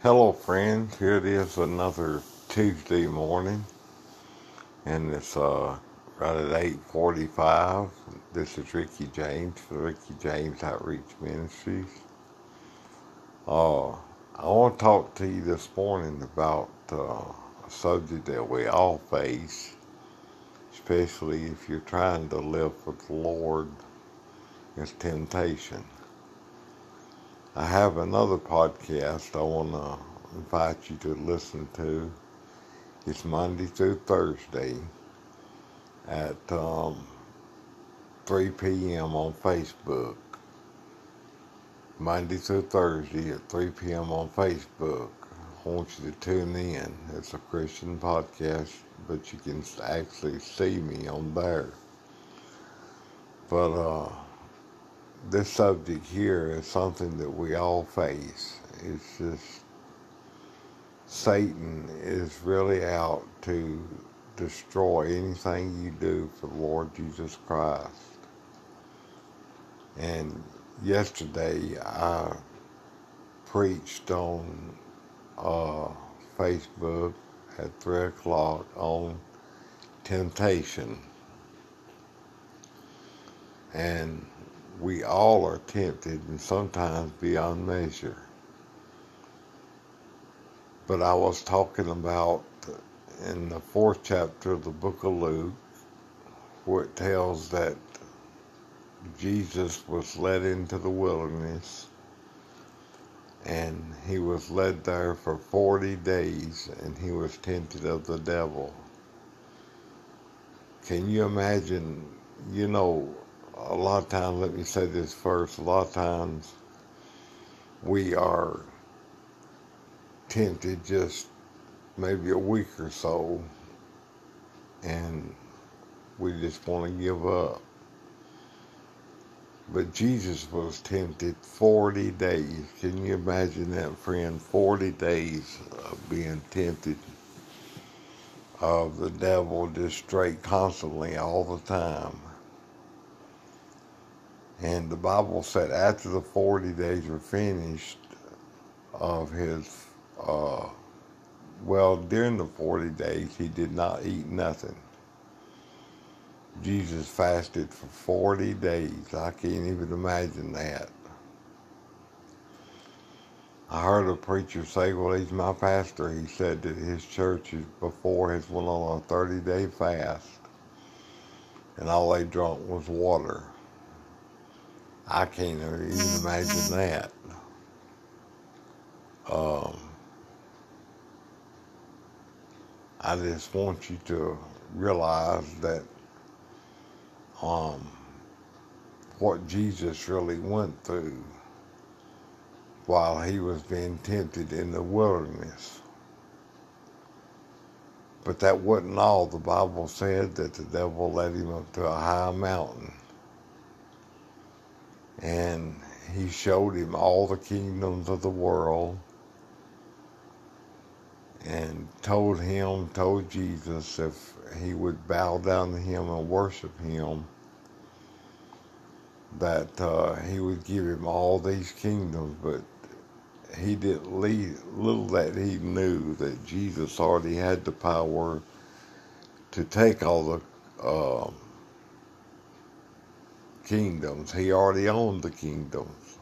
Hello, friends. Here it is another Tuesday morning, and it's uh, right at 8:45. This is Ricky James for Ricky James Outreach Ministries. Uh, I want to talk to you this morning about uh, a subject that we all face, especially if you're trying to live for the Lord. It's temptation. I have another podcast I want to invite you to listen to. It's Monday through Thursday at um, 3 p.m. on Facebook. Monday through Thursday at 3 p.m. on Facebook. I want you to tune in. It's a Christian podcast, but you can actually see me on there. But, uh, this subject here is something that we all face. It's just Satan is really out to destroy anything you do for the Lord Jesus Christ. And yesterday I preached on uh, Facebook at 3 o'clock on temptation. And we all are tempted and sometimes beyond measure. But I was talking about in the fourth chapter of the book of Luke, where it tells that Jesus was led into the wilderness and he was led there for 40 days and he was tempted of the devil. Can you imagine, you know, a lot of times, let me say this first, a lot of times we are tempted just maybe a week or so and we just want to give up. But Jesus was tempted 40 days. Can you imagine that, friend? 40 days of being tempted of the devil just straight constantly all the time. And the Bible said after the 40 days were finished of his, uh, well, during the 40 days, he did not eat nothing. Jesus fasted for 40 days. I can't even imagine that. I heard a preacher say, well, he's my pastor. He said that his church before his went on a 30 day fast, and all they drank was water. I can't even imagine that. Um, I just want you to realize that um, what Jesus really went through while he was being tempted in the wilderness. But that wasn't all. The Bible said that the devil led him up to a high mountain and he showed him all the kingdoms of the world and told him, told Jesus if he would bow down to him and worship him, that uh, he would give him all these kingdoms, but he didn't leave, little that he knew that Jesus already had the power to take all the uh, kingdoms. He already owned the kingdoms.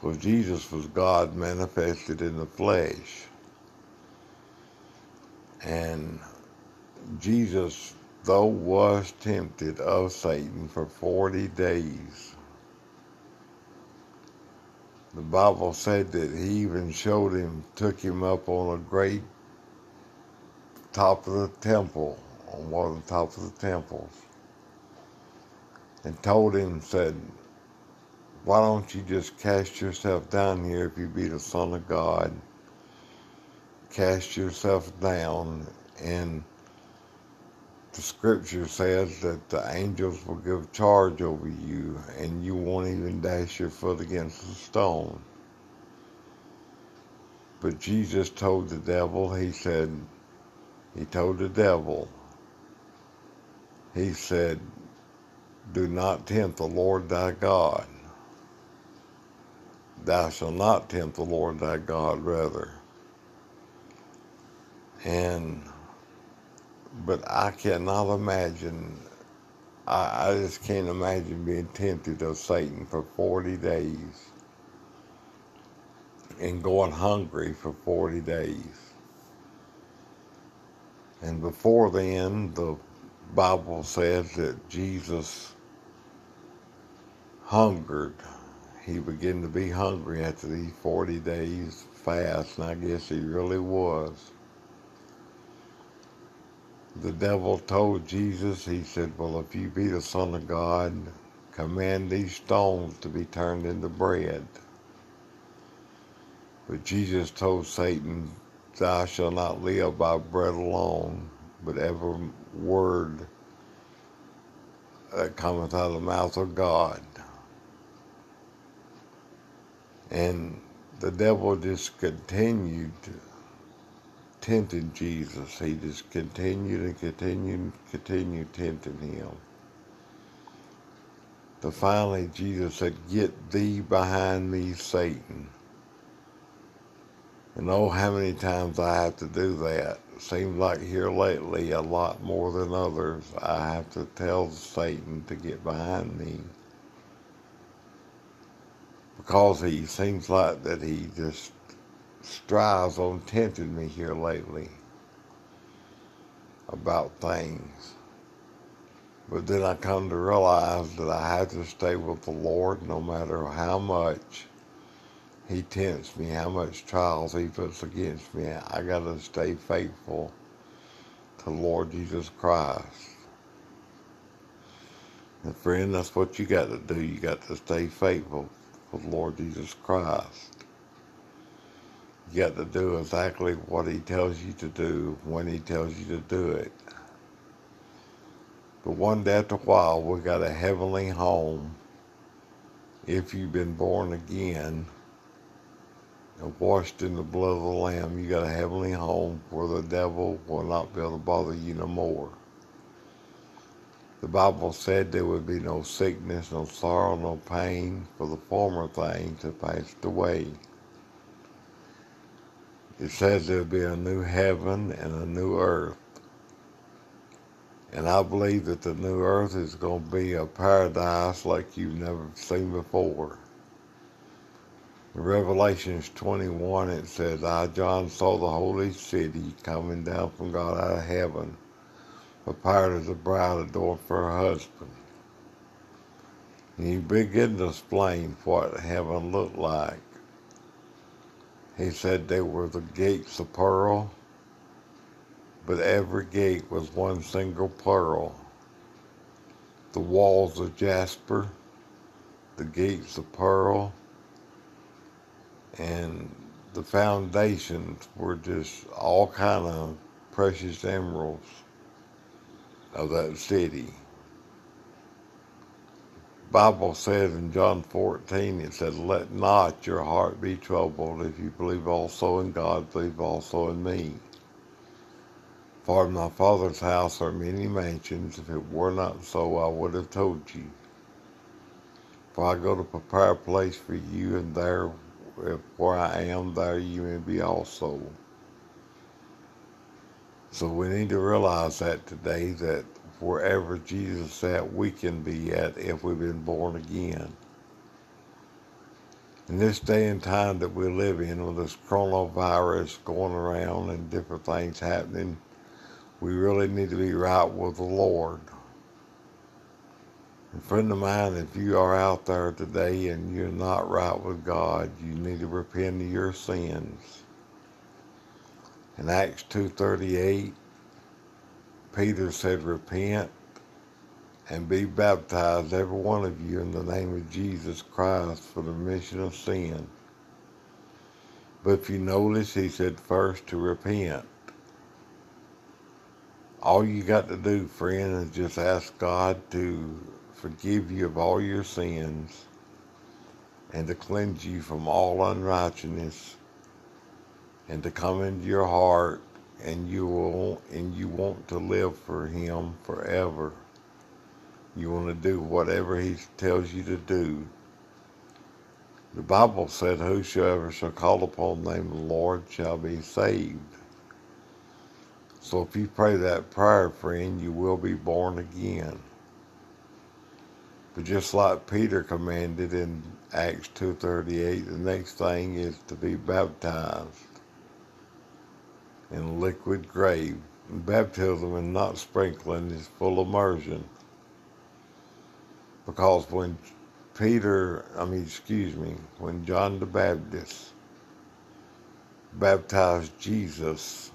For Jesus was God manifested in the flesh. And Jesus, though was tempted of Satan for 40 days, the Bible said that he even showed him, took him up on a great top of the temple, on one of the tops of the temples and told him, said, why don't you just cast yourself down here if you be the Son of God? Cast yourself down, and the scripture says that the angels will give charge over you, and you won't even dash your foot against a stone. But Jesus told the devil, he said, he told the devil, he said, do not tempt the Lord thy God. Thou shalt not tempt the Lord thy God, rather. And, but I cannot imagine, I, I just can't imagine being tempted of Satan for 40 days and going hungry for 40 days. And before then, the Bible says that Jesus hungered. He began to be hungry after these 40 days fast, and I guess he really was. The devil told Jesus, he said, Well, if you be the Son of God, command these stones to be turned into bread. But Jesus told Satan, Thou shalt not live by bread alone, but every word that cometh out of the mouth of God. And the devil just continued tempting Jesus. He just continued and continued and continued tempting him. To finally Jesus said, Get thee behind me, Satan. And oh, how many times I have to do that. Seems like here lately, a lot more than others, I have to tell Satan to get behind me. Because he seems like that he just strives on tempting me here lately about things. But then I come to realize that I have to stay with the Lord no matter how much he tempts me, how much trials he puts against me. I got to stay faithful to Lord Jesus Christ. And friend, that's what you got to do. You got to stay faithful with Lord Jesus Christ. You got to do exactly what he tells you to do when he tells you to do it. But one day after a while, we got a heavenly home if you've been born again and washed in the blood of the Lamb, you got a heavenly home where the devil will not be able to bother you no more. The Bible said there would be no sickness, no sorrow, no pain, for the former things have passed away. It says there'll be a new heaven and a new earth. And I believe that the new earth is going to be a paradise like you've never seen before. In Revelations 21, it says, I, John, saw the holy city coming down from God out of heaven, prepared as a bride adorned for her husband. And he began to explain what heaven looked like. He said they were the gates of pearl, but every gate was one single pearl. The walls of jasper, the gates of pearl, and the foundations were just all kind of precious emeralds of that city. Bible says in John 14, it says, Let not your heart be troubled. If you believe also in God, believe also in me. For in my Father's house are many mansions. If it were not so, I would have told you. For I go to prepare a place for you, and there where I am, there you may be also. So we need to realize that today that wherever Jesus at, we can be at if we've been born again. In this day and time that we live in, with this coronavirus going around and different things happening, we really need to be right with the Lord. A friend of mine, if you are out there today and you're not right with God, you need to repent of your sins. In Acts 2.38, Peter said, repent and be baptized, every one of you, in the name of Jesus Christ for the remission of sin. But if you notice, he said first to repent. All you got to do, friend, is just ask God to forgive you of all your sins and to cleanse you from all unrighteousness and to come into your heart and you will and you want to live for him forever you want to do whatever he tells you to do The Bible said, Whosoever shall call upon the name of the Lord shall be saved. So if you pray that prayer, friend, you will be born again. But just like Peter commanded in Acts 2.38, the next thing is to be baptized in liquid grave. Baptism and not sprinkling is full immersion. Because when Peter, I mean, excuse me, when John the Baptist baptized Jesus,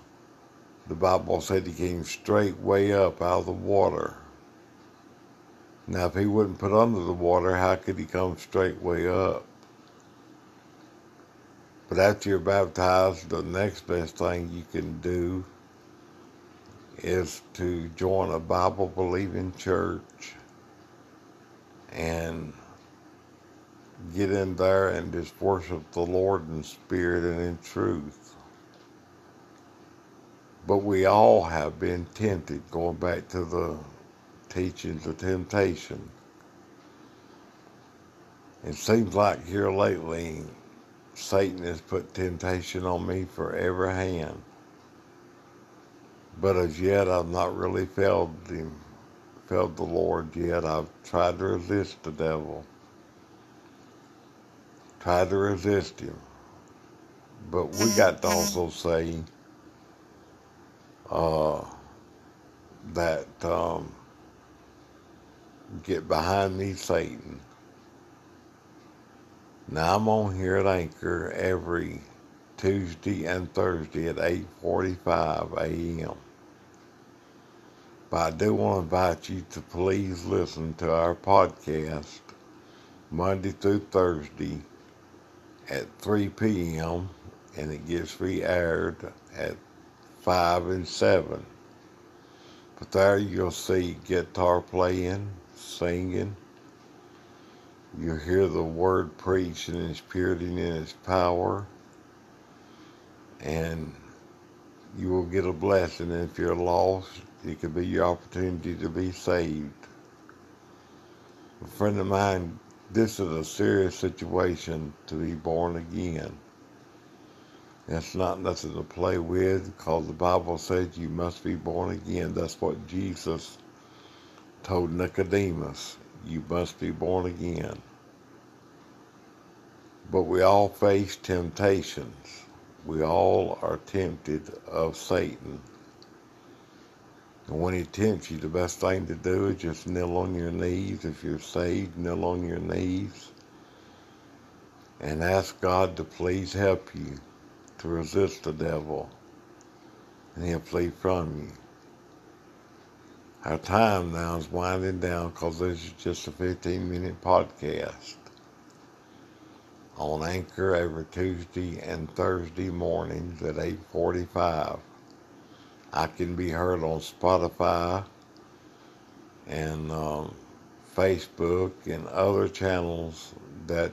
the Bible said he came straight way up out of the water. Now, if he wouldn't put under the water, how could he come straight way up? But after you're baptized, the next best thing you can do is to join a Bible believing church and get in there and just worship the Lord in spirit and in truth. But we all have been tempted, going back to the teachings of temptation. It seems like here lately, Satan has put temptation on me for every hand. But as yet, I've not really felt him, felt the Lord yet. I've tried to resist the devil try to resist him. But we got to also say uh, that um, get behind me, Satan. Now I'm on here at Anchor every Tuesday and Thursday at 8:45 a.m. But I do want to invite you to please listen to our podcast Monday through Thursday at 3 p.m. and it gets re-aired at 5 and 7. But there you'll see guitar playing, singing. You'll hear the word preached in its purity and its power. And you will get a blessing. And if you're lost, it could be your opportunity to be saved. A friend of mine this is a serious situation to be born again. It's not nothing to play with because the Bible says you must be born again. That's what Jesus told Nicodemus. You must be born again. But we all face temptations. We all are tempted of Satan. And when he tempts you, the best thing to do is just kneel on your knees. If you're saved, kneel on your knees and ask God to please help you to resist the devil and he'll flee from you. Our time now is winding down because this is just a 15 minute podcast on Anchor every Tuesday and Thursday mornings at 845. I can be heard on Spotify and um, Facebook and other channels that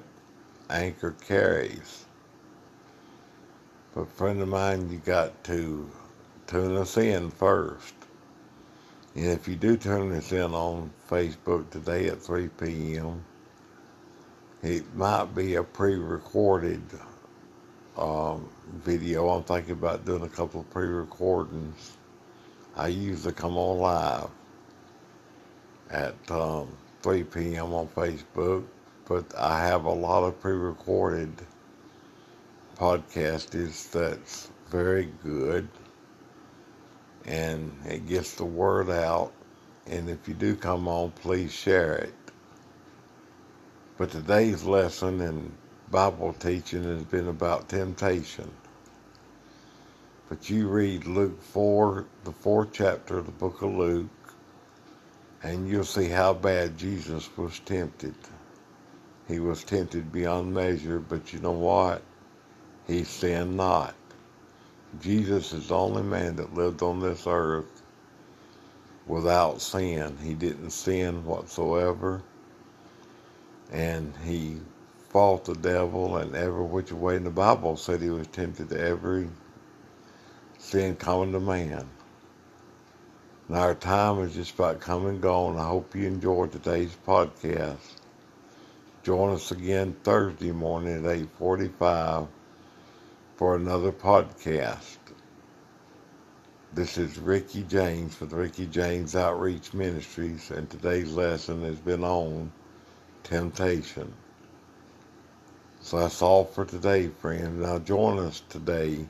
Anchor carries. But friend of mine, you got to tune us in first. And if you do turn this in on Facebook today at 3 p.m., it might be a pre-recorded um, video. I'm thinking about doing a couple of pre-recordings. I usually come on live at um, 3 p.m. on Facebook, but I have a lot of pre-recorded podcasts that's very good, and it gets the word out. And if you do come on, please share it. But today's lesson and Bible teaching has been about temptation. But you read Luke 4, the fourth chapter of the book of Luke, and you'll see how bad Jesus was tempted. He was tempted beyond measure, but you know what? He sinned not. Jesus is the only man that lived on this earth without sin. He didn't sin whatsoever. And he fought the devil and every which way in the Bible said he was tempted to every sin common to man. Now our time is just about come and gone. I hope you enjoyed today's podcast. join us again Thursday morning at 8:45 for another podcast. This is Ricky James with Ricky James Outreach Ministries, and today's lesson has been on temptation. So that's all for today, friends. Now join us today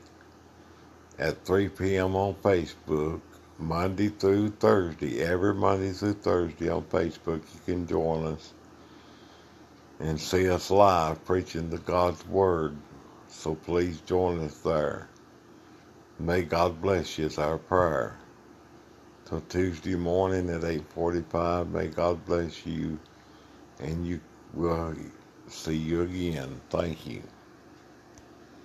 at 3 p.m. on Facebook, Monday through Thursday. Every Monday through Thursday on Facebook, you can join us and see us live preaching the God's Word. So please join us there. May God bless you is our prayer. Till Tuesday morning at 8.45, may God bless you and you will see you again. Thank you.